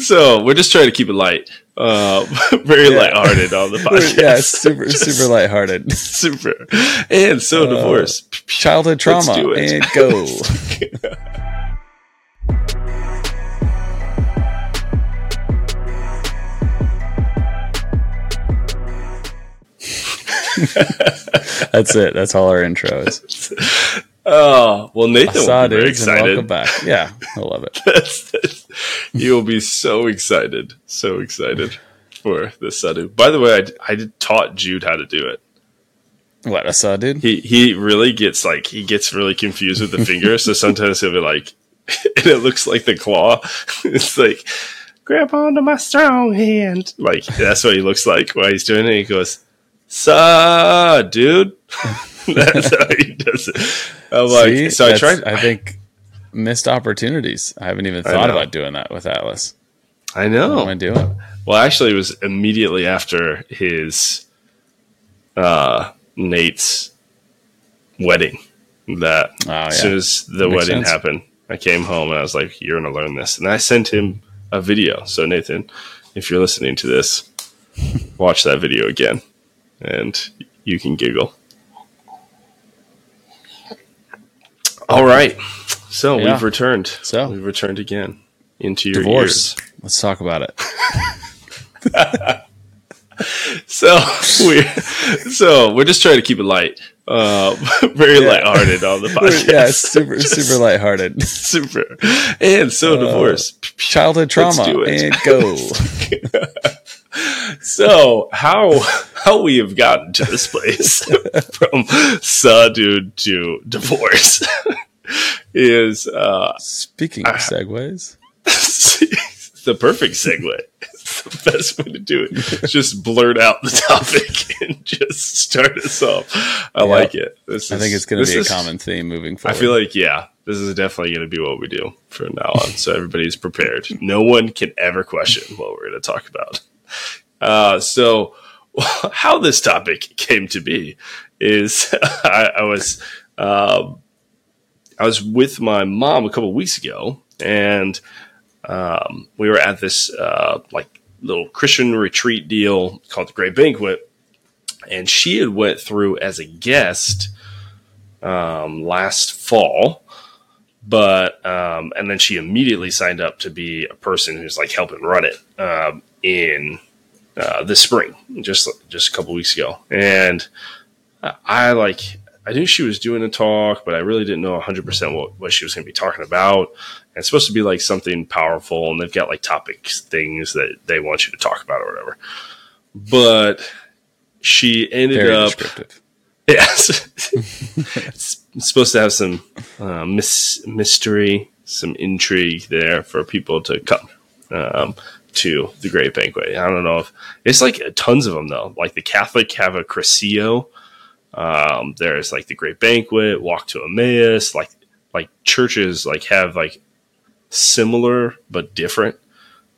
so we're just trying to keep it light, uh, very Yeah. lighthearted on the podcast. yeah, super Just super lighthearted. super, and so Uh, divorce. Childhood Let's trauma do it. and go. That's it. That's all our intro is. Oh well, Nathan Saw will be and welcome excited. back. Yeah, I love it. That's- that's- You'll be so excited, so excited for the Sadu. By the way, I, I taught Jude how to do it. What I saw, dude. He he really gets like he gets really confused with the finger. so sometimes he'll be like, and it looks like the claw. it's like grab onto my strong hand. Like that's what he looks like while he's doing it. He goes, "Sa, dude." that's how he does it. I'm like, See, so I tried. I think missed opportunities. I haven't even thought about doing that with Atlas. I What know. am I doing? Well, actually, it was immediately after his uh, Nate's wedding that Oh, yeah. as soon as the Makes wedding sense. happened, I came home and I was like, "You're going to learn this," and I sent him a video. So Nathan, if you're listening to this, watch that video again, and you can giggle. All right, so Yeah. we've returned. So. we've returned again into your Divorce. ears. Let's talk about it. So we so we're just trying to keep it light, uh, very Yeah. lighthearted on the podcast. yeah, super super lighthearted. super, and so Uh, divorce. Childhood trauma and go. So how how we have gotten to this place from Sadu to divorce is uh, Speaking of segues, the perfect segue. It's the best way to do it. Just blurt out the topic and just start us off. I Yeah. like it. This I is- think it's going to be a is- common theme moving forward. I feel like yeah, this is definitely going to be what we do from now on. So everybody's prepared. No one can ever question what we're going to talk about. Uh, so how this topic came to be is I, I was um, I was with my mom a couple weeks ago, and um, we were at this uh, like little Christian retreat deal called the Great Banquet, and she had went through as a guest um, last fall. But um, and then she immediately signed up to be a person who's like helping run it um, in uh, this spring, just just a couple weeks ago. And I, like I knew she was doing a talk, but I really didn't know 100 percent what what she was going to be talking about. And it's supposed to be like something powerful, and they've got like topics things that they want you to talk about or whatever. But she ended very up. Yes. it's supposed to have some uh, mis- mystery, some intrigue there for people to come um, to the Great Banquet. I don't know if it's like tons of them though. Like the Catholic have a Cursillo. Um, there's like the Great Banquet, Walk to Emmaus. Like like churches like have like similar but different.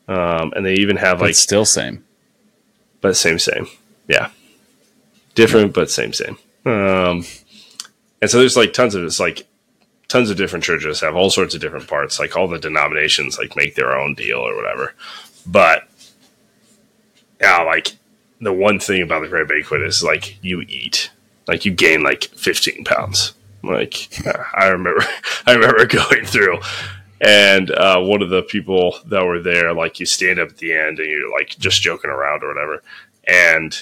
Um, and they even have like still same. but same same yeah different but same same um and so there's like tons of it's like tons of different churches have all sorts of different parts. Like all the denominations like make their own deal or whatever. But yeah like the one thing about the great banquet is like you eat. Like you gain like 15 pounds. Like i remember i remember going through. And uh, one of the people that were there, like you stand up at the end and you're like just joking around or whatever. And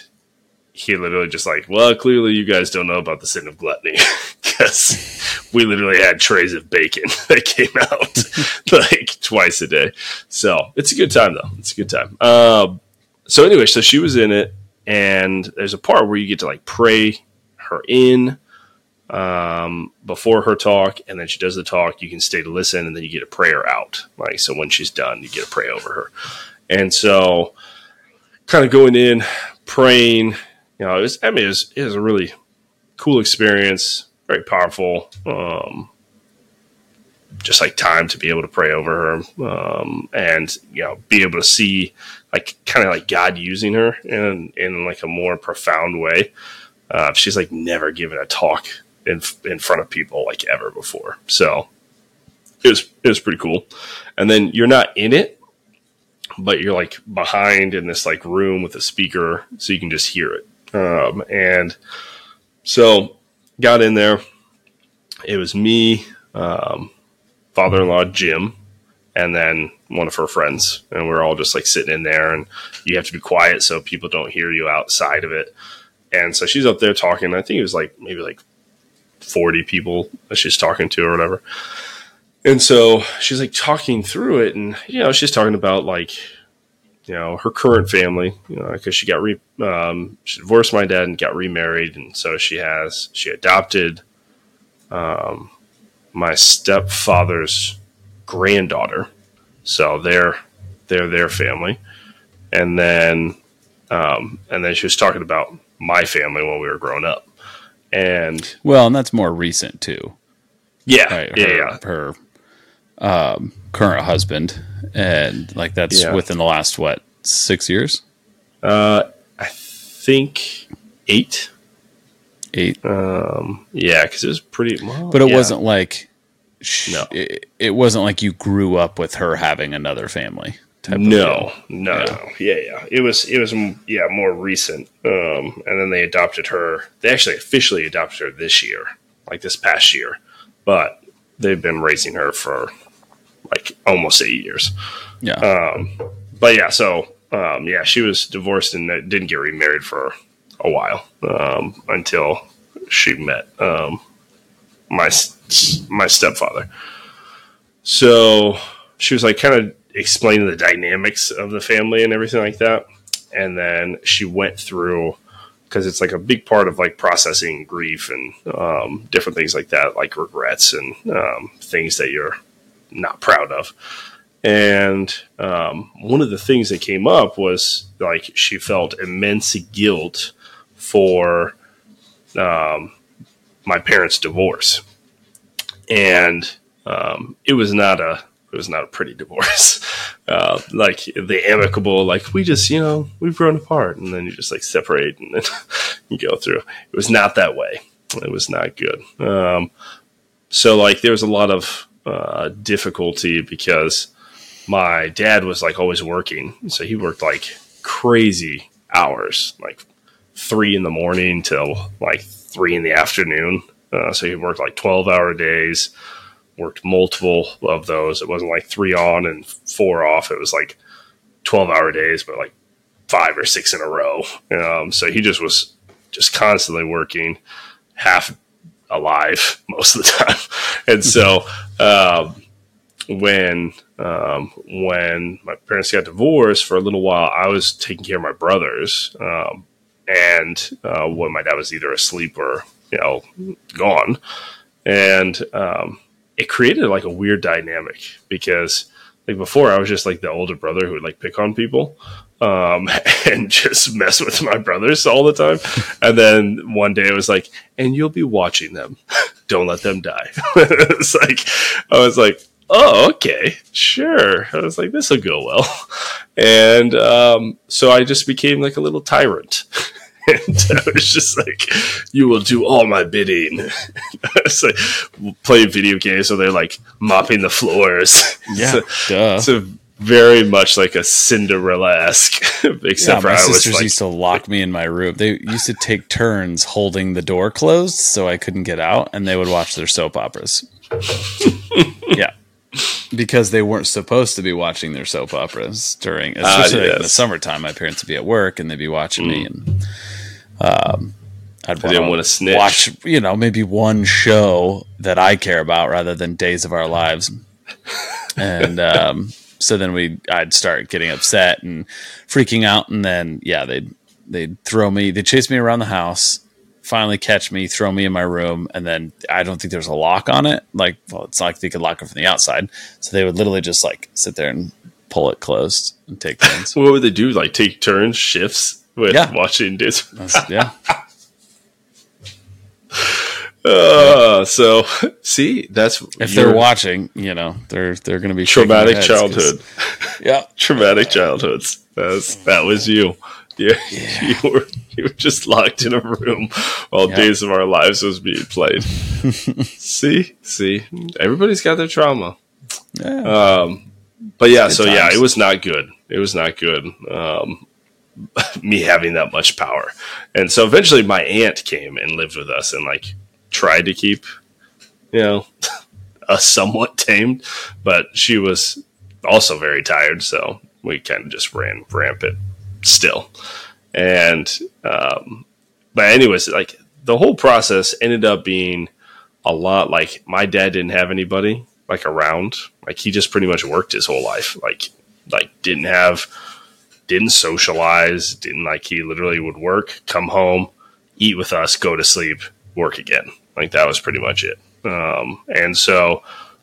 he literally just like, well, clearly you guys don't know about the sin of gluttony because we literally had trays of bacon that came out like twice a day. So it's a good time though. It's a good time. Um, so anyway, so she was in it, and there's a part where you get to like pray her in um, before her talk, and then she does the talk. You can stay to listen, and then you get a prayer out. Like so, when she's done, you get to pray over her. And so, kind of going in, praying. You know, it was. I mean, it was, it was a really cool experience, very powerful. Um, just like time to be able to pray over her, um, and you know, be able to see like kind of like God using her in in like a more profound way. Uh, she's like never given a talk in in front of people like ever before. So it was it was pretty cool. And then you're not in it, but you're like behind in this like room with a speaker, so you can just hear it. Um, and so got in there. It was me, um, father-in-law Jim, and then one of her friends, and we are all just like sitting in there, and you have to be quiet so people don't hear you outside of it. And so she's up there talking. I think it was like maybe like forty people that she's talking to or whatever. And so she's like talking through it, and you know she's talking about like you know her current family, you know, because she got re um, she divorced my dad and got remarried, and so she has she adopted um, my stepfather's granddaughter, so they're they're their family, and then um, and then she was talking about my family when we were growing up, and well, and that's more recent too. Yeah, right? yeah, yeah. Her um, current husband, and like that's Yeah. within the last what six years, Uh, I think eight. eight. Um, yeah, because it was pretty. Well, but it yeah. wasn't like sh- No. it, it wasn't like you grew up with her having another family. Type No, no, Yeah. no. Yeah, yeah. It was. It was. Yeah, more recent. Um, and then they adopted her. They actually officially adopted her this year, like this past year. But they've been raising her for like almost eight years. yeah. Um, but yeah, so um, yeah, she was divorced and didn't get remarried for a while um, until she met um, my my stepfather. So she was like kind of explaining the dynamics of the family and everything like that, and then she went through because it's like a big part of like processing grief and um, different things like that, like regrets and um, things that you're not proud of. And um, one of the things that came up was like she felt immense guilt for um, my parents' divorce, and um, it was not a it was not a pretty divorce. Uh, like the amicable, like we just you know we've grown apart, and then you just like separate and then you go through. It was not that way. It was not good. Um, so like there was a lot of uh, difficulty because my dad was like always working, so he worked like crazy hours, like three in the morning till like three in the afternoon. Uh, so he worked like twelve hour days, worked multiple of those. It wasn't like three on and four off. It was like twelve hour days, but like five or six in a row. Um, so he just was just constantly working, half alive most of the time, and so. Um, when um, when my parents got divorced for a little while, I was taking care of my brothers, um, and uh, when my dad was either asleep or you know gone, and um, it created like a weird dynamic because like before I was just like the older brother who would like pick on people um, and just mess with my brothers all the time, and then one day it was like, and you'll be watching them, don't let them die. it's like I was like oh, okay, sure. I was like, this will go well. And um, so I just became like a little tyrant. and I was just like, you will do all my bidding. it's like playing video games, so they're like mopping the floors. Yeah, It's a, it's a very much like a Cinderella esque, except yeah, for my I was sisters like, used to lock me in my room. They used to take turns holding the door closed so I couldn't get out, and they would watch their soap operas. yeah, because they weren't supposed to be watching their soap operas during, ah, especially like in the summertime. My parents would be at work, and they'd be watching me, mm. and um, I'd didn't wanna wanna snitch. watch, you know, maybe one show that I care about rather than Days of Our Lives, and um, so then we I'd start getting upset and freaking out, and then yeah, they'd they'd throw me, they'd chase me around the house, finally catch me, throw me in my room, and then I don't think there's a lock on it. Like, well, it's not like they could lock it from the outside, so they would literally just like sit there and pull it closed and take turns. what would they do? Like take turns, shifts with Yeah. watching this? That's- yeah, Uh, so see, that's if they're watching, you know, they're they're going to be traumatic shaking their heads 'cause- childhood. Yeah, traumatic childhoods. That's, that was you. Yeah, you were you were just locked in a room while Yeah. Days of Our Lives was being played. see, see, everybody's got their trauma. yeah. Um, but yeah, so yeah, it was not good. It was not good. Um, me having that much power. And so eventually my aunt came and lived with us and like tried to keep, you know, us somewhat tamed, but she was also very tired. So we kind of just ran rampant still. And, um, but anyways, like the whole process ended up being a lot like my dad didn't have anybody like around. Like he just pretty much worked his whole life. Like, like didn't have, didn't socialize, didn't like he literally would work, come home, eat with us, go to sleep, work again. Like that was pretty much it. Um, and so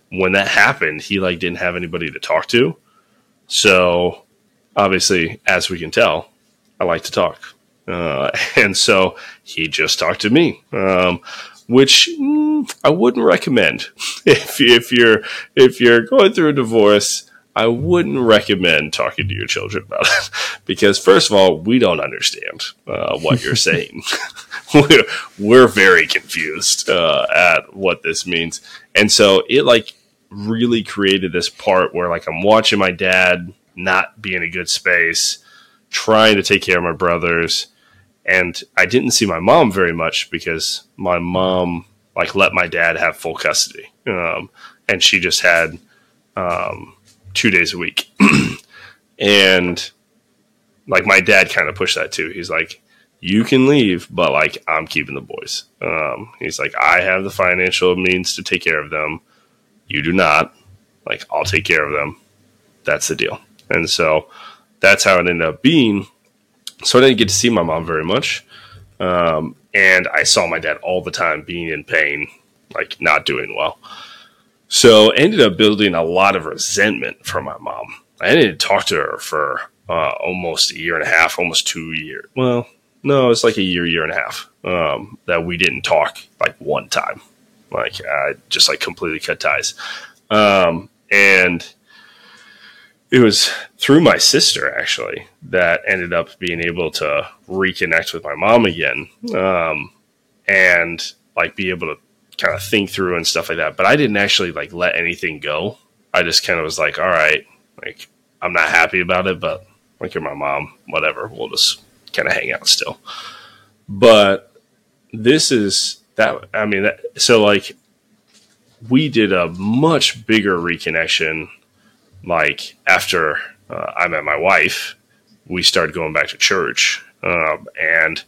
when that happened, he like didn't have anybody to talk to. So obviously, as we can tell, I like to talk. Uh, and so he just talked to me, um, which mm, I wouldn't recommend if, if you're if you're going through a divorce. I wouldn't recommend talking to your children about it because, first of all, we don't understand uh, what you're saying. we're, we're, very confused uh, at what this means, and so it like really created this part where like I'm watching my dad not be in a good space, trying to take care of my brothers, and I didn't see my mom very much because my mom like let my dad have full custody, um, and she just had. Um, two days a week. and like my dad kind of pushed that too. He's like, you can leave, but like I'm keeping the boys. Um, he's like, I have the financial means to take care of them. You do not. Like I'll take care of them. That's the deal. And so that's how it ended up being. So I didn't get to see my mom very much. Um, and I saw my dad all the time being in pain, like not doing well. So ended up building a lot of resentment for my mom. I didn't talk to her for uh, almost a year and a half, almost two years. Well, no, it's like a year, year and a half um, that we didn't talk like one time. Like I just like completely cut ties. Um, and it was through my sister actually that ended up being able to reconnect with my mom again um, and like be able to kind of think through and stuff like that. But I didn't actually like let anything go. I just kind of was like, all right, like I'm not happy about it, but like you're my mom, whatever. We'll just kind of hang out still. But this is that. I mean, that, so like we did a much bigger reconnection. Like after uh, I met my wife, we started going back to church, um, and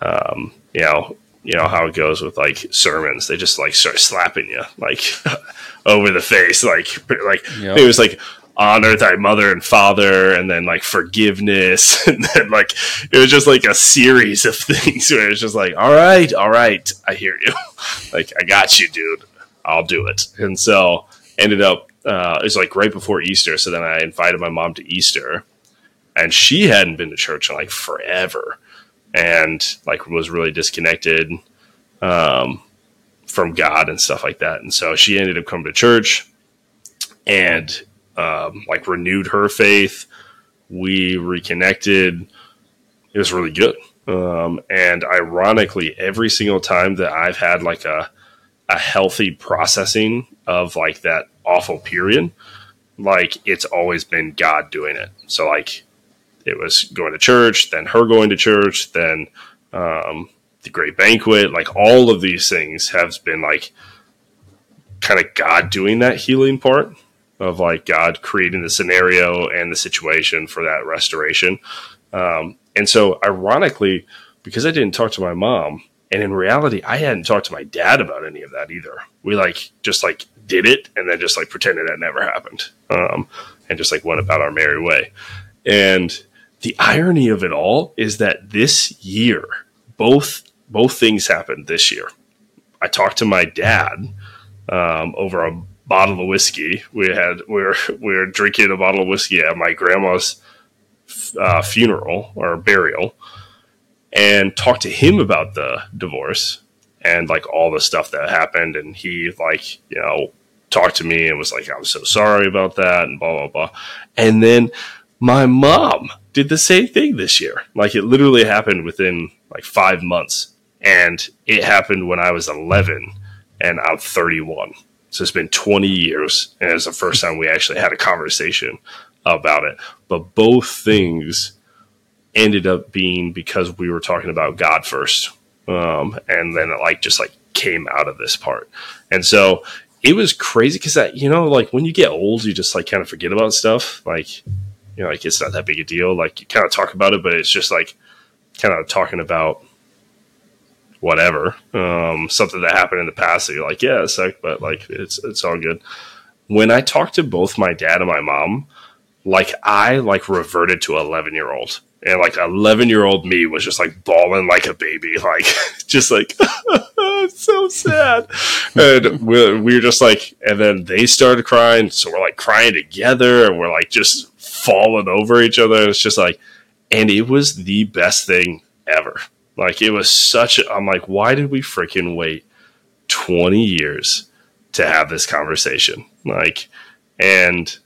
um, you know you know how it goes with like sermons. They just like start slapping you like over the face like like yep. it was like honor thy mother and father and then like forgiveness and then like it was just like a series of things where it's just like all right all right i hear you. Like i got you dude. I'll do it. And so ended up uh, it was like right before easter so then i invited my mom to easter and she hadn't been to church in like forever and like was really disconnected um, from God and stuff like that. And so she ended up coming to church and um, like renewed her faith. We reconnected. It was really good. Um, and ironically, every single time that I've had like a a healthy processing of like that awful period, like it's always been God doing it. So like it was going to church, then her going to church, then um, the great banquet. Like all of these things have been like kind of God doing that healing part of like God creating the scenario and the situation for that restoration. Um, and so, ironically, because I didn't talk to my mom, and in reality, I hadn't talked to my dad about any of that either. We like just like did it and then just like pretended that never happened, um, and just like went about our merry way. And the irony of it all is that this year, both both things happened this year. I talked to my dad um, over a bottle of whiskey. We had we were we were drinking a bottle of whiskey at my grandma's uh, funeral or burial, and talked to him about the divorce and like all the stuff that happened. And he like you know talked to me and was like, "I'm so sorry about that," and blah blah blah. And then my mom did the same thing this year. Like it literally happened within like five months. And it happened when I was 11 and I'm 31. So it's been 20 years. And it's the first time we actually had a conversation about it. But both things ended up being because we were talking about God first. Um, and then it like just like came out of this part. And so it was crazy because that, you know, like when you get old, you just like kind of forget about stuff. Like, you know, like it's not that big a deal. Like you kind of talk about it, but it's just like kind of talking about whatever, um, something that happened in the past that you're like, yeah, it's like, but like it's it's all good. When I talked to both my dad and my mom, like I like reverted to eleven year old and like 11 year old me was just like bawling like a baby like just like so sad and we, we were just like and then they started crying so we're like crying together and we're like just falling over each other. It's just like and it was the best thing ever. Like it was such a, i'm like why did we freaking wait 20 years to have this conversation? Like and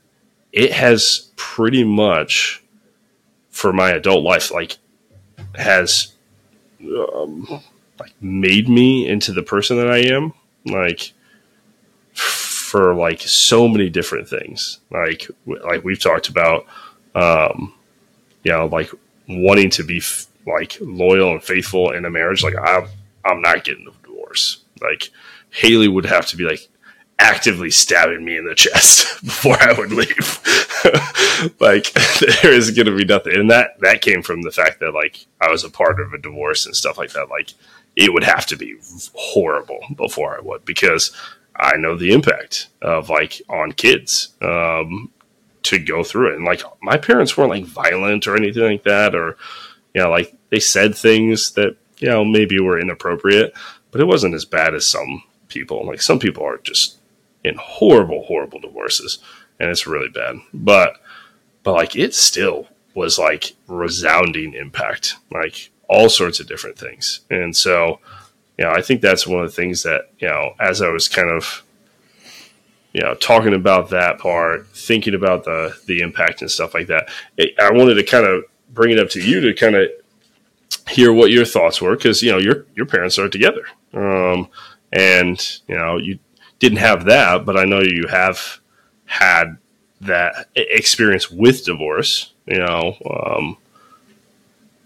it has pretty much for my adult life like has um, like made me into the person that I am. Like for like so many different things like like we've talked about um you know like wanting to be f- like loyal and faithful in a marriage like I'm I'm not getting a divorce like Haley would have to be like actively stabbing me in the chest before I would leave. like there is going to be nothing, and that that came from the fact that like I was a part of a divorce and stuff like that. Like it would have to be horrible before I would because I know the impact of like on kids um, to go through it. And like my parents weren't like violent or anything like that, or you know like they said things that you know maybe were inappropriate, but it wasn't as bad as some people. Like some people are just in horrible, horrible divorces, and it's really bad. But but like it still was like resounding impact, like all sorts of different things. And so, you know, I think that's one of the things that, you know, as I was kind of you know, talking about that part, thinking about the the impact and stuff like that. I wanted to kind of bring it up to you to kind of hear what your thoughts were because you know your your parents are together, um, and you know you didn't have that, but I know you have had that experience with divorce, you know, um,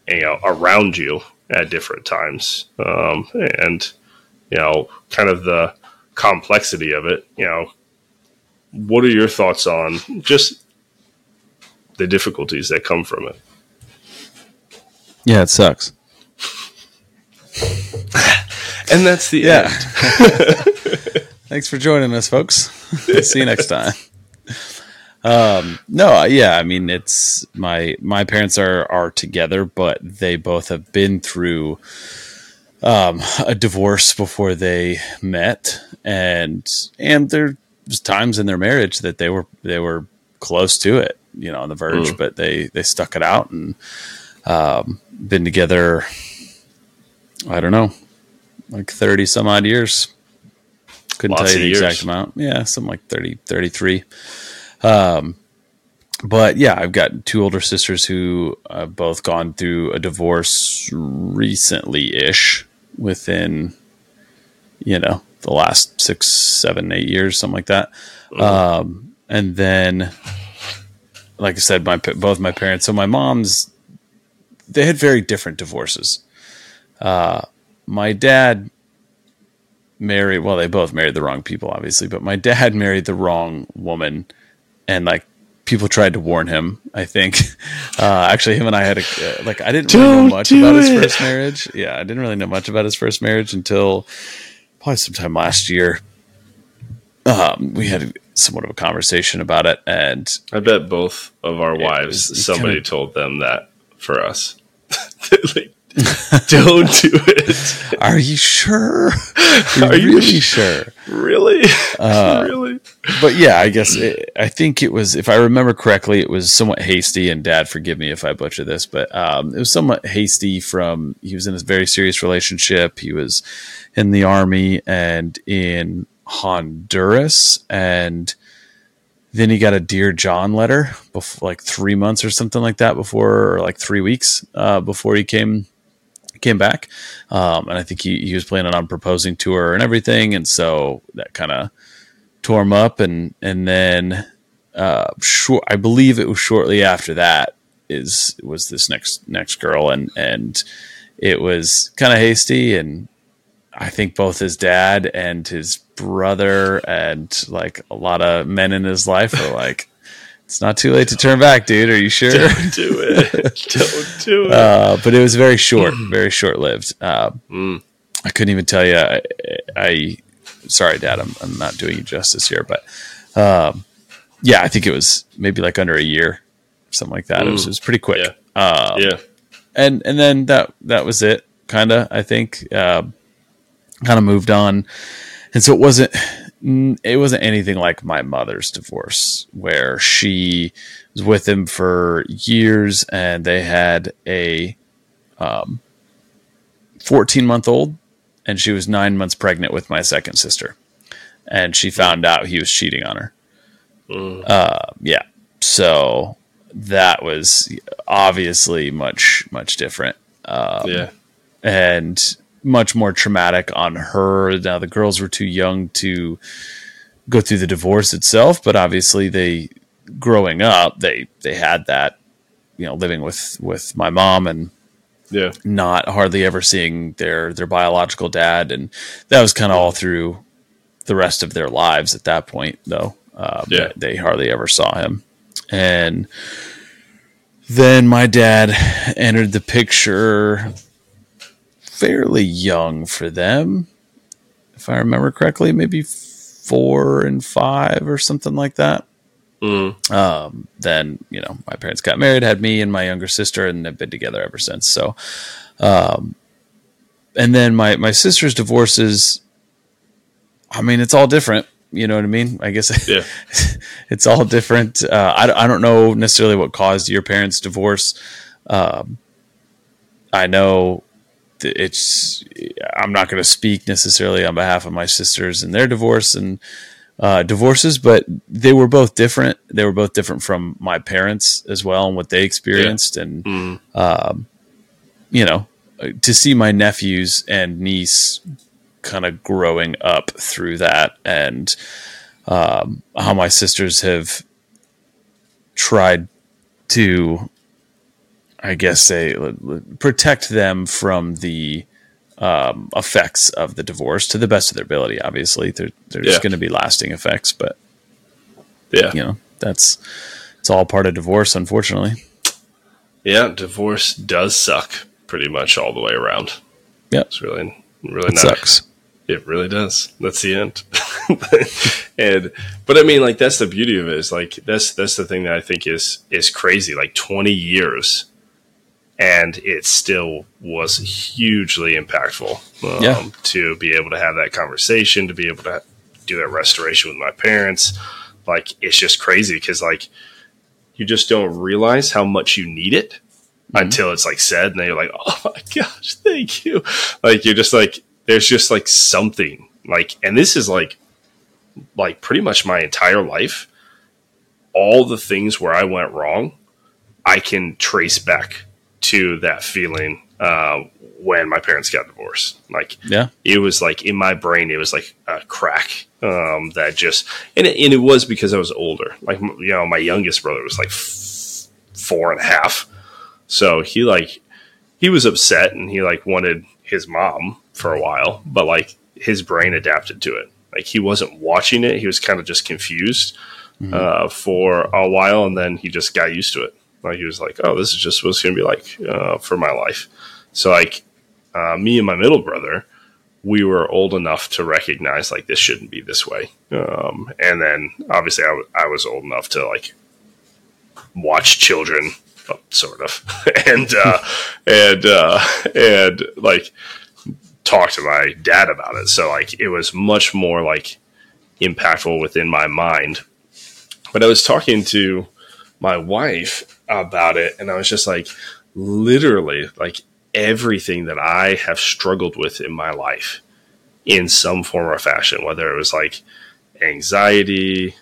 you know, around you at different times, um, and you know, kind of the complexity of it. You know, what are your thoughts on just the difficulties that come from it? Yeah, it sucks. and that's the yeah. Thanks for joining us, folks. See you next time. Um, no, yeah, I mean it's my my parents are are together, but they both have been through um, a divorce before they met, and and there's times in their marriage that they were they were close to it, you know, on the verge, mm. but they they stuck it out and um, been together. I don't know, like thirty some odd years. Couldn't Lots tell you the years. exact amount. Yeah, something like 30, 33. Um, but yeah, I've got two older sisters who have both gone through a divorce recently ish within, you know, the last six, seven, eight years, something like that. Mm-hmm. Um, and then, like I said, my both my parents. So my mom's, they had very different divorces. Uh, my dad married well they both married the wrong people obviously but my dad married the wrong woman and like people tried to warn him i think uh, actually him and i had a uh, like i didn't Don't really know much about it. his first marriage yeah i didn't really know much about his first marriage until probably sometime last year um, we had somewhat of a conversation about it and i bet both of our wives somebody kinda, told them that for us like, Don't do it. Are you sure? Are, Are you really sure? Really? Uh, really? But yeah, I guess it, I think it was, if I remember correctly, it was somewhat hasty. And Dad, forgive me if I butcher this, but um, it was somewhat hasty. From he was in a very serious relationship. He was in the army and in Honduras, and then he got a dear John letter, before, like three months or something like that before, or like three weeks uh, before he came came back, um, and I think he, he was planning on proposing to her and everything, and so that kind of tore him up, and and then uh, short, I believe it was shortly after that is was this next next girl, and and it was kind of hasty, and I think both his dad and his brother and like a lot of men in his life are like. It's not too late to turn back, dude. Are you sure? Don't do it. Don't do it. Uh, but it was very short, very short lived. Uh, Mm. I couldn't even tell you. I, I sorry, Dad, I'm, I'm not doing you justice here, but um, yeah, I think it was maybe like under a year, something like that. It, was, it was pretty quick. Yeah. Uh, yeah. and and then that that was it, kind of. I think uh, kind of moved on, and so it wasn't it wasn't anything like my mother's divorce, where she was with him for years, and they had a um, fourteen month old, and she was nine months pregnant with my second sister, and she found out he was cheating on her. Mm. Uh, yeah, so that was obviously much much different um, yeah. and much more traumatic on her. Now the girls were too young to go through the divorce itself, but obviously they growing up they they had that you know living with with my mom and Yeah. not hardly ever seeing their their biological dad and that was kind of all through the rest of their lives at that point though um, Yeah. they hardly ever saw him and then my dad entered the picture fairly young for them if i remember correctly maybe four and five or something like that Mm. um, then you know my parents got married, had me and my younger sister, and have been together ever since. So, um, and then my my sister's divorces. I mean, it's all different. You know what I mean? I guess Yeah. it's all different. Uh, I I don't know necessarily what caused your parents' divorce. Um, I know it's. I'm not going to speak necessarily on behalf of my sisters and their divorce and uh, divorces, but they were both different. They were both different from my parents as well and what they experienced. And, Mm. um, you know, to see my nephews and niece kind of growing up through that and um, how my sisters have tried to, I guess, say, protect them from the um, effects of the divorce to the best of their ability. Obviously, there, there's Yeah. going to be lasting effects, but Yeah. you know that's it's all part of divorce, unfortunately. Yeah. Divorce does suck pretty much all the way around. Yeah, It's really, really It nice. sucks. It really does. That's the end. and but I mean, like that's the beauty of it. Is like that's that's the thing that I think is is crazy. Like twenty years, and it still was hugely impactful. Um, Yeah. To be able to have that conversation, to be able to do that restoration with my parents, like it's just crazy because like you just don't realize how much you need it until it's like said, and then you're like, oh my gosh, thank you. Like you're just like, there's just like something like, and this is like, like pretty much my entire life. All the things where I went wrong, I can trace back to that feeling uh, when my parents got divorced. Like Yeah, it was like in my brain, it was like a crack um, that just, and it, and it was because I was older. Like you know, my youngest brother was like f- four and a half, so he like he was upset and he like wanted his mom for a while, but like his brain adapted to it. Like he wasn't watching it; he was kind of just confused uh, for a while, and then he just got used to it. Like he was like, "Oh, this is just what it's going to be like uh, for my life." So like uh, me and my middle brother, we were old enough to recognize like this shouldn't be this way. Um, and then obviously I, w- I was old enough to like watch children, sort of, and uh, and uh, and like talk to my dad about it. So like it was much more like impactful within my mind. But I was talking to my wife about it, and I was just like, literally, like everything that I have struggled with in my life in some form or fashion, whether it was like anxiety,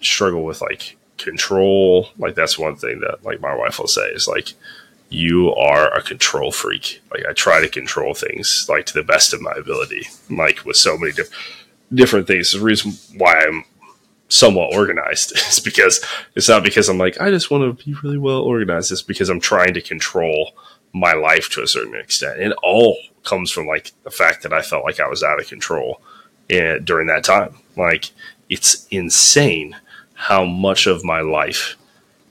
struggle with like control. Like that's one thing that like my wife will say is like, you are a control freak. Like I try to control things like to the best of my ability, like with so many different different things. The reason why I'm somewhat organized. It's because it's not because I'm like I just want to be really well organized. It's because I'm trying to control my life to a certain extent. It all comes from like the fact that I felt like I was out of control eh, during that time. Like it's insane how much of my life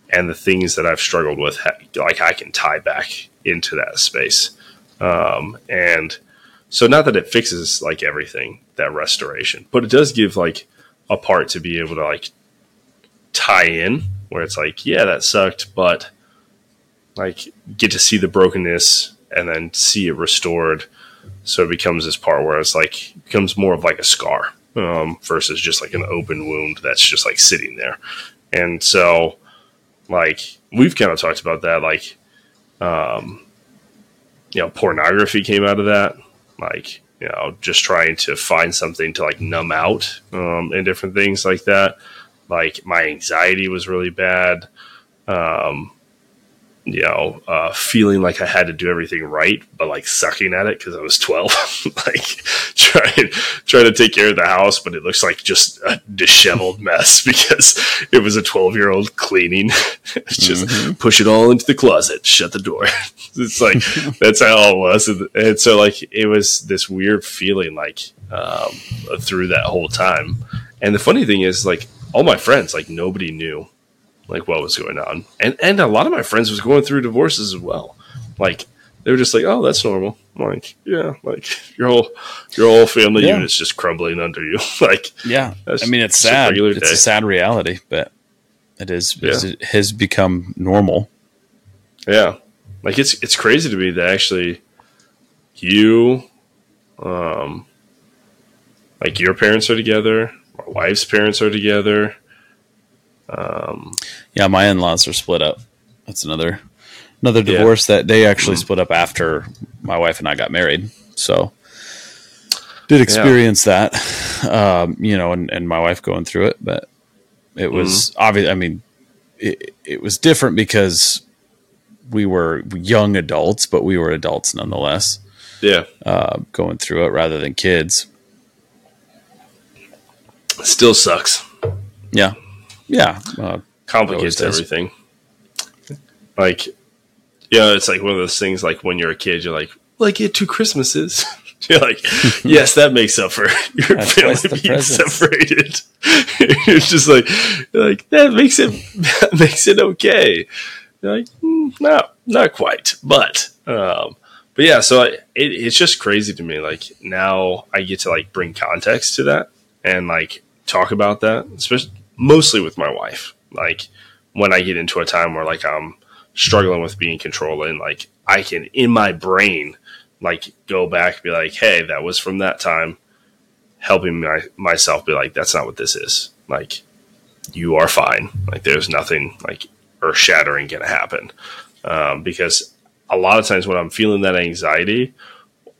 and the things that I've struggled with, like I can tie back into that space. Um, and so not that it fixes like everything that restoration, but it does give like a part to be able to like tie in where it's like, yeah, that sucked, but like get to see the brokenness and then see it restored. So it becomes this part where it's like becomes more of like a scar um, versus just like an open wound that's just like sitting there. And so, like we've kind of talked about that, like, um, you know, pornography came out of that, like you know, just trying to find something to like numb out um, and different things like that. Like my anxiety was really bad. Um, you know, uh, feeling like I had to do everything right, but like sucking at it because I was 12, like trying, trying to take care of the house, but it looks like just a disheveled mess because it was a 12 year old cleaning. just mm-hmm. push it all into the closet, shut the door. it's like, that's how it was. And, and, so like, it was this weird feeling like, um, through that whole time. And the funny thing is like all my friends, like nobody knew like what was going on. And and a lot of my friends was going through divorces as well. Like they were just like, "Oh, that's normal." I'm like, yeah, like your whole your whole family yeah. unit's just crumbling under you. like, yeah, I mean, it's sad. A it's a sad reality, but it is. Yeah. It has become normal. Yeah, like it's it's crazy to me that actually you, um, like your parents are together, my wife's parents are together. Um, yeah, my in laws are split up. That's another another divorce yeah. that they actually split up after my wife and I got married. So did experience yeah. that, um, you know, and, and my wife going through it, but it was mm-hmm. obvious. I mean, it, it was different because we were young adults, but we were adults nonetheless. Yeah. Uh, going through it rather than kids. Still sucks. Yeah. Yeah. Uh, complicates everything. Like, yeah, it's like one of those things. Like when you're a kid, you're like, "Well, I get two Christmases." you're like, "Yes, that makes up for your That's family being presents. separated." you're just like, you're like that makes it that makes it okay. You're like, mm, no, not quite, but um, but yeah. So it, it's just crazy to me. Like now, I get to like bring context to that and like talk about that, especially mostly with my wife like when I get into a time where like I'm struggling with being controlling, like I can in my brain like go back be like, hey, that was from that time, helping my, myself be like, that's not what this is. Like you are fine. Like there's nothing like earth shattering gonna happen. Um, because a lot of times when I'm feeling that anxiety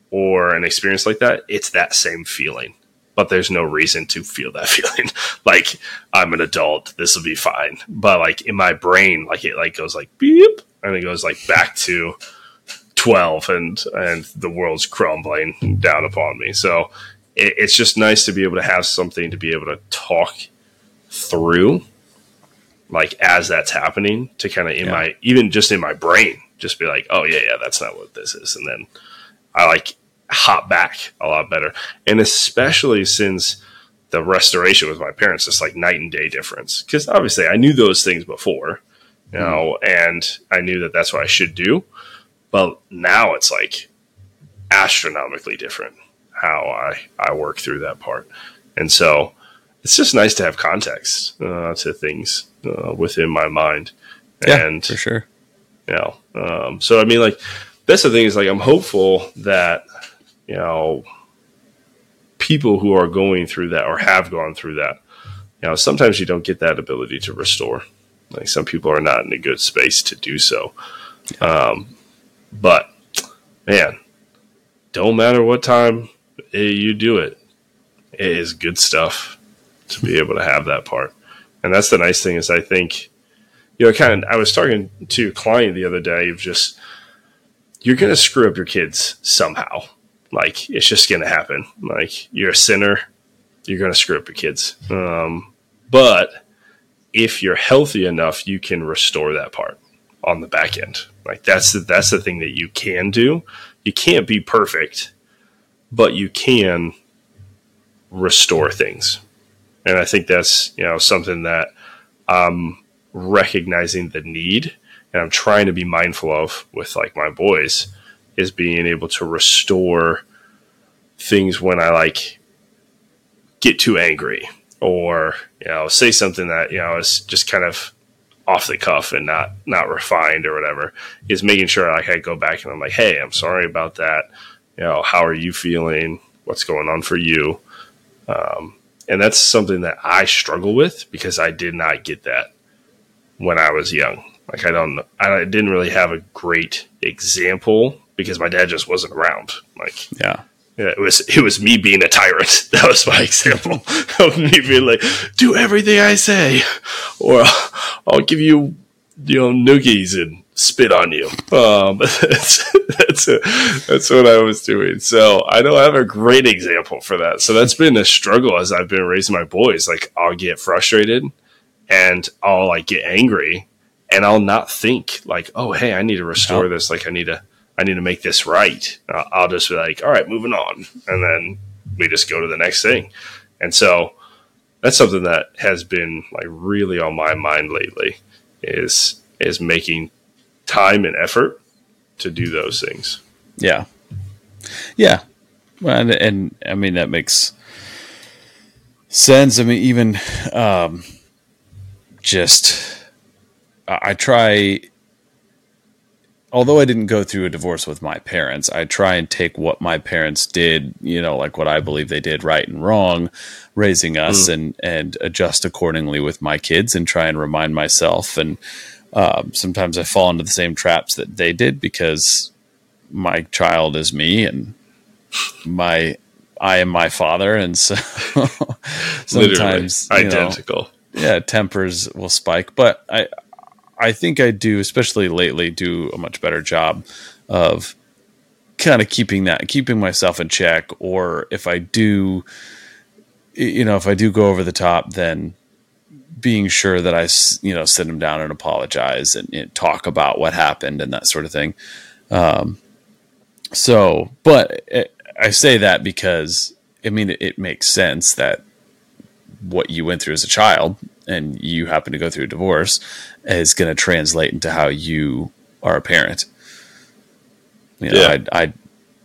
or an experience like that, it's that same feeling but there's no reason to feel that feeling. like I'm an adult, this will be fine. But like in my brain, like it like goes like beep, and it goes like back to twelve, and and the world's crumbling down upon me. So it, it's just nice to be able to have something to be able to talk through, like as that's happening, to kind of in yeah. my even just in my brain, just be like, oh yeah, yeah, that's not what this is, and then I like hop back a lot better. And especially since the restoration with my parents, it's like night and day difference. Because obviously I knew those things before, you mm-hmm. know, and I knew that that's what I should do. But now it's like astronomically different how I, I work through that part. And so it's just nice to have context uh, to things uh, within my mind. Yeah, and for sure. You know, um, so I mean, like, that's the thing is like, I'm hopeful that you know, people who are going through that or have gone through that, you know, sometimes you don't get that ability to restore. Like some people are not in a good space to do so. Um, but man, don't matter what time you do it, it is good stuff to be able to have that part. And that's the nice thing is I think, you know, kind of, I was talking to a client the other day of just, you're going to screw up your kids somehow. Like it's just going to happen. Like you're a sinner, you're going to screw up your kids. Um, But if you're healthy enough, you can restore that part on the back end. Like that's the, that's the thing that you can do. You can't be perfect, but you can restore things. And I think that's, you know, something that I'm recognizing the need and I'm trying to be mindful of with like my boys is being able to restore things when I like get too angry or, you know, say something that, you know, is just kind of off the cuff and not not refined or whatever is making sure like I go back and I'm like, hey, I'm sorry about that. You know, how are you feeling? What's going on for you? Um, and that's something that I struggle with because I did not get that when I was young. Like I don't, I didn't really have a great example because my dad just wasn't around. Like, yeah, Yeah, it was it was me being a tyrant. That was my example of me being like, do everything I say, or I'll give you you know noogies and spit on you. Um, that's that's a, that's what I was doing. So I don't have a great example for that. So that's been a struggle as I've been raising my boys. Like I'll get frustrated and I'll like get angry and I'll not think like, oh hey, I need to restore this. Like I need to I need to make this right. Uh, I'll just be like, all right, moving on, and then we just go to the next thing. And so that's something that has been like really on my mind lately is is making time and effort to do those things. Yeah, yeah, well, and, and I mean that makes sense. I mean, even um, just I try although I didn't go through a divorce with my parents, I try and take what my parents did, you know, like what I believe they did right and wrong, raising us, mm. and and adjust accordingly with my kids, and try and remind myself. And um, sometimes I fall into the same traps that they did because my child is me, and my I am my father, and so sometimes identical. Know, yeah, tempers will spike, but I I think I do, especially lately, do a much better job of kind of keeping that, keeping myself in check. Or if I do, you know, if I do go over the top, then being sure that I, you know, sit them down and apologize and, and talk about what happened and that sort of thing. Um, so, but it, I say that because I mean, it, it makes sense that what you went through as a child and you happen to go through a divorce is going to translate into how you are a parent. You know, yeah. I, I,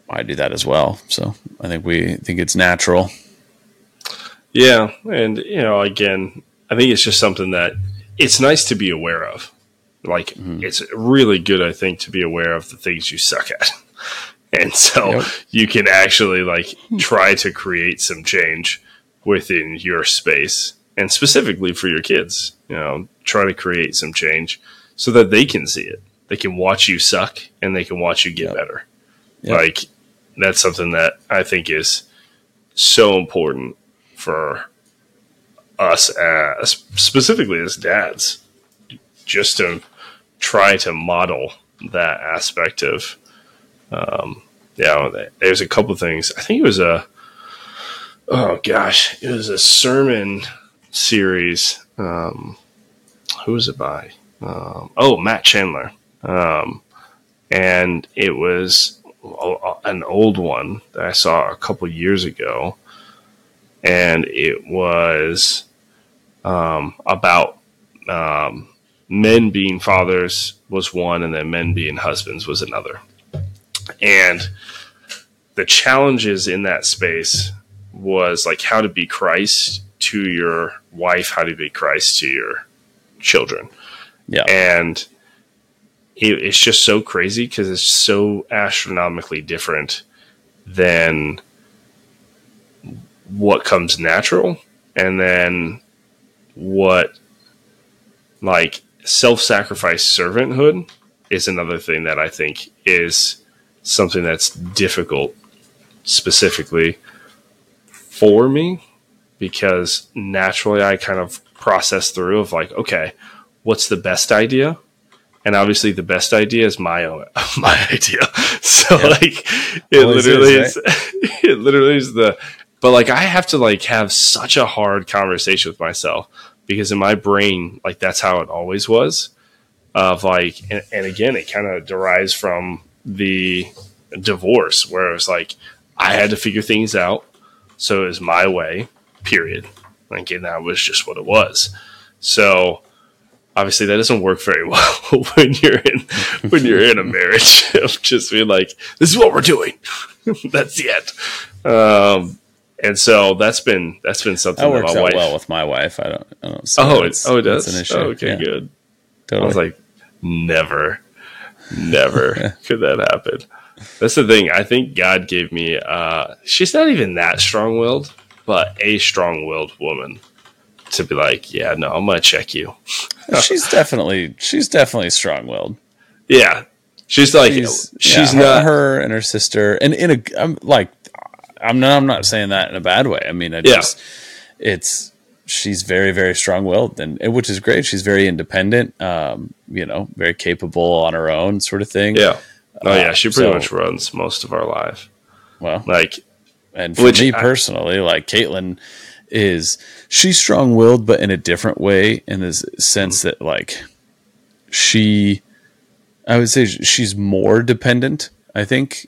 I do that as well. So I think we think it's natural. Yeah. And, you know, again, I think it's just something that it's nice to be aware of. Like, mm-hmm. it's really good, I think, to be aware of the things you suck at. And so yep. you can actually like try to create some change within your space and specifically for your kids, you know, try to create some change so that they can see it. They can watch you suck and they can watch you get yep. better. Yep. Like that's something that I think is so important for us as specifically as dads just to try to model that aspect of um, yeah there's a couple things i think it was a oh gosh it was a sermon series. Um, who was it by? Um, oh, Matt Chandler. Um, and it was an old one that I saw a couple years ago. And it was um, about um, men being fathers was one, and then men being husbands was another. And the challenges in that space was like how to be Christ to your wife how to be Christ to your children. Yeah. And it, it's just so crazy because it's so astronomically different than what comes natural and then what like self-sacrifice servanthood is another thing that I think is something that's difficult specifically for me because naturally I kind of process through of like, okay, what's the best idea? And obviously, the best idea is my own, my idea. So yeah. like, it Always literally is, right? is it literally is the. But like, I have to like have such a hard conversation with myself because in my brain, like that's how it always was. Of like, and, and again, it kind of derives from the divorce where it was like I had to figure things out, so it was my way. Period. Like, and that was just what it was. So obviously that doesn't work very well when you're in when you're in a marriage of just being like this is what we're doing that's the end um, and so that's been that's been something That works out wife well with my wife. I don't. I don't see oh it, oh it does an issue. oh, okay Yeah, good i was like never never could that happen that's the thing i think god gave me uh she's not even that strong-willed but a strong-willed woman to be like yeah no i'm gonna check you she's definitely she's definitely strong willed. yeah she's like She's she's, yeah, not her and her sister, and in a I'm like I'm not I'm not saying that in a bad way. I mean, I Yeah. just it's she's very very strong willed, and which is great. She's very independent. Um, you know, very capable on her own, sort of thing. Yeah. Oh yeah, she pretty so- much runs most of our life. Well, Like And for Which me I- personally, like Caitlin is she's strong willed, but in a different way, in the sense that like she, I would say she's more dependent. I think,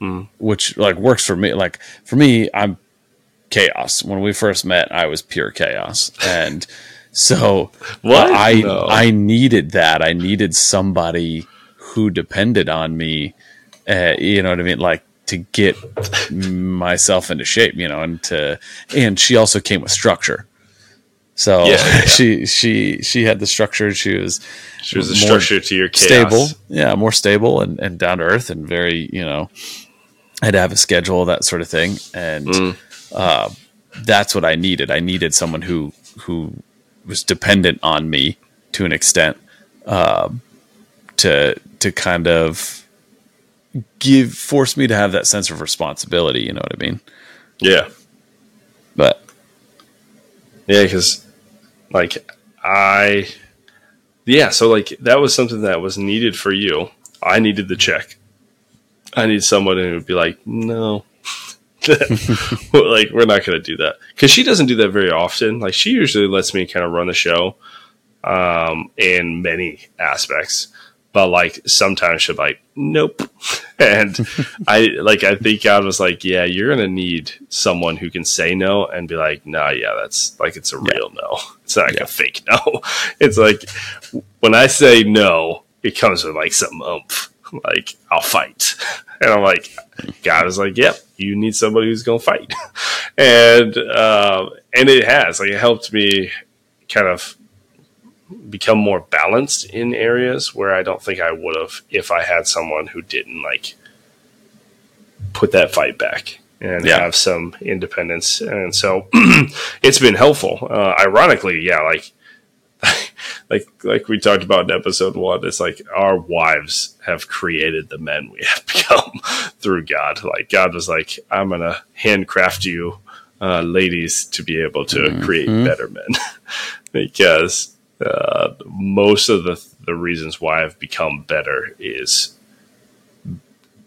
Mm. which like works for me. Like for me, I'm chaos. When we first met, I was pure chaos, and so What? I No. I needed that. I needed somebody who depended on me. Uh, you know what I mean? Like to get myself into shape, you know, and to and she also came with structure. So Yeah, yeah. she she she had the structure. She was she was a structure to your chaos. stable, yeah, more stable and, and down to earth and very, you know, had to have a schedule, that sort of thing, and Mm. uh, that's what I needed. I needed someone who who was dependent on me to an extent um, to to kind of give force me to have that sense of responsibility. You know what I mean? Yeah. But Yeah, because like I yeah, so like that was something that was needed for you. I needed the check. I need someone who would be like, no. like we're not going to do that because she doesn't do that very often. Like she usually lets me kind of run the show, um, in many aspects. But like sometimes she'll be like, nope. And I like I think God was like, yeah, you're gonna need someone who can say no and be like, nah, yeah, that's like it's a real no. It's not like Yeah. a fake no. It's like when I say no, it comes with like some oomph. Like I'll fight, and I'm like, God is like, yep, you need somebody who's gonna fight, and um, and it has like it helped me kind of become more balanced in areas where I don't think I would have if I had someone who didn't like put that fight back and Yeah. have some independence. And so it's been helpful. Uh, ironically, yeah, like like like we talked about in episode one, it's like our wives have created the men we have become through God. Like God was like, I'm gonna handcraft you uh, ladies to be able to create better men because uh, most of the the reasons why I've become better is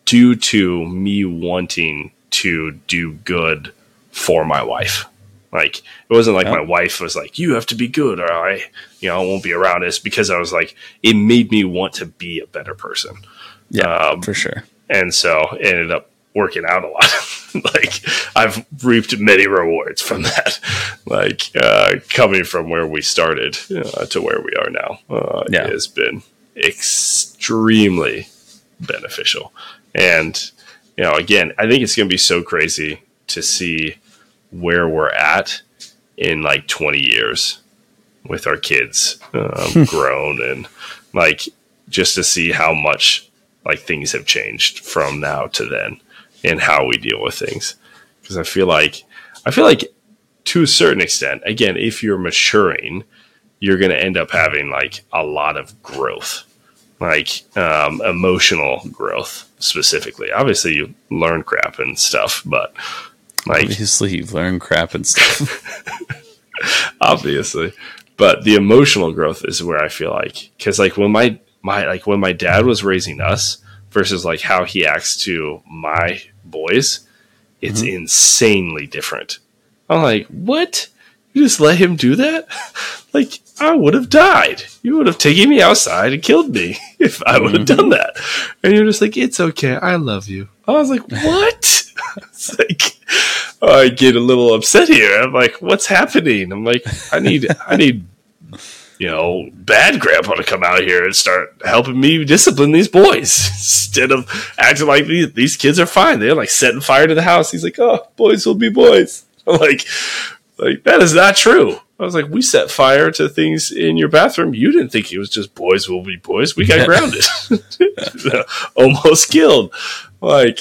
due to me wanting to do good for my wife. Like it wasn't like Yeah. my wife was like, "You have to be good," or I, you know, I won't be around. It's because I was like, it made me want to be a better person yeah, Um, for sure. and so it ended up working out a lot. like I've reaped many rewards from that. Like uh, coming from where we started uh, to where we are now, uh, Yeah. it has been extremely beneficial. And you know, again, I think it's going to be so crazy to see where we're at in like 20 years with our kids um, grown and like just to see how much like things have changed from now to then and how we deal with things. Because i feel like i feel like to a certain extent again if you're maturing you're going to end up having like a lot of growth like um, emotional growth specifically. Obviously you learn crap and stuff but like Obviously, you've learned crap and stuff. obviously. But the emotional growth is where i feel like because like when my my like when my dad was raising us versus like how he acts to my boys it's mm-hmm. insanely different i'm like what You just let him do that? Like, I would have died. You would have taken me outside and killed me if I would have done mm-hmm. that. And you're just like, it's okay. I love you. I was like, what? it's like, I get a little upset here. I'm like, what's happening? I'm like, I need, I need, you know, bad grandpa to come out here and start helping me discipline these boys instead of acting like these, these kids are fine. They're like setting fire to the house. He's like, oh, boys will be boys. I'm like, like that is not true. I was like, we set fire to things in your bathroom. You didn't think it was just boys will be boys. We got grounded, almost killed. Like,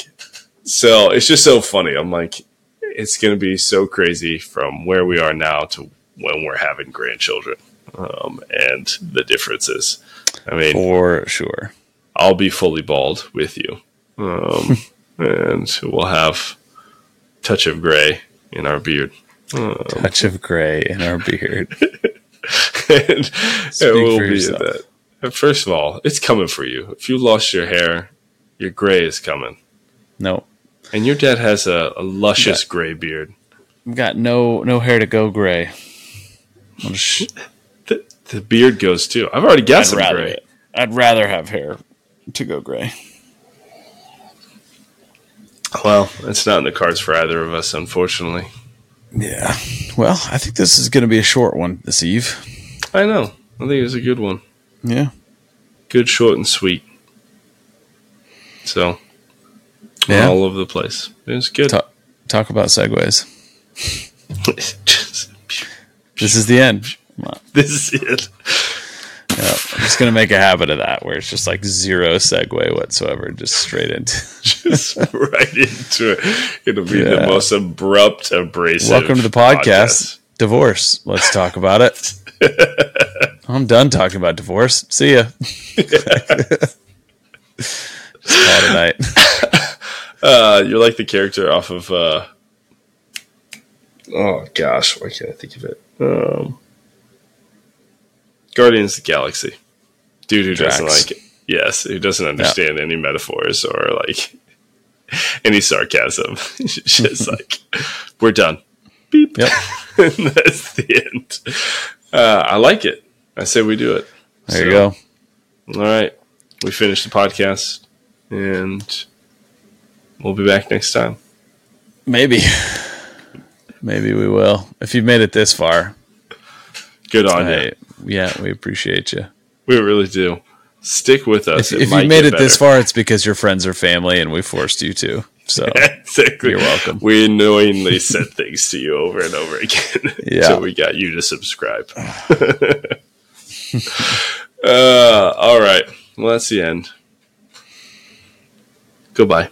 so it's just so funny. I'm like, it's going to be so crazy from where we are now to when we're having grandchildren, um, and the differences. I mean, For sure. I'll be fully bald with you, um, and we'll have touch of gray in our beard. Um, Touch of gray in our beard. and it will be that. First of all, it's coming for you. If you lost your hair, your gray is coming. No. And your dad has a, a luscious gray beard. I've got no no hair to go gray. I'll just- The, the beard goes too. I've already got I'd rather gray. I'd rather have hair to go gray. Well, it's not in the cards for either of us, unfortunately. Yeah. Well, I think this is going to be a short one this eve. I know. I think it was a good one. Yeah. Good, short, and sweet. So, Yeah. all over the place. It was good. Talk, talk about segues. This is the end. This is it. Yeah, I'm just going to make a habit of that where it's just like zero segue whatsoever, just straight into. just right into it. It'll be Yeah. the most abrupt, abrasive. Welcome to the podcast. Divorce. Let's talk about it. I'm done talking about divorce. See ya. Just call it night. Uh, you're like the character off of. Uh, oh gosh, why can't I think of it? Um, Guardians of the Galaxy. Dude who doesn't Drax. like yes, who doesn't understand any metaphors or like any sarcasm. Just like we're done. Beep. Yep. and that's the end. Uh, I like it. I say we do it. There you go. All right. We finished the podcast and we'll be back next time. Maybe. Maybe we will. If you've made it this far, Good on you. Yeah, we appreciate you. We really do. Stick with us. If, if you made it this far, it's because your friends are family and we forced you to. So exactly. You're welcome. We annoyingly said things to you over and over again Yeah. until we got you to subscribe. uh, all right. Well, that's the end. Goodbye.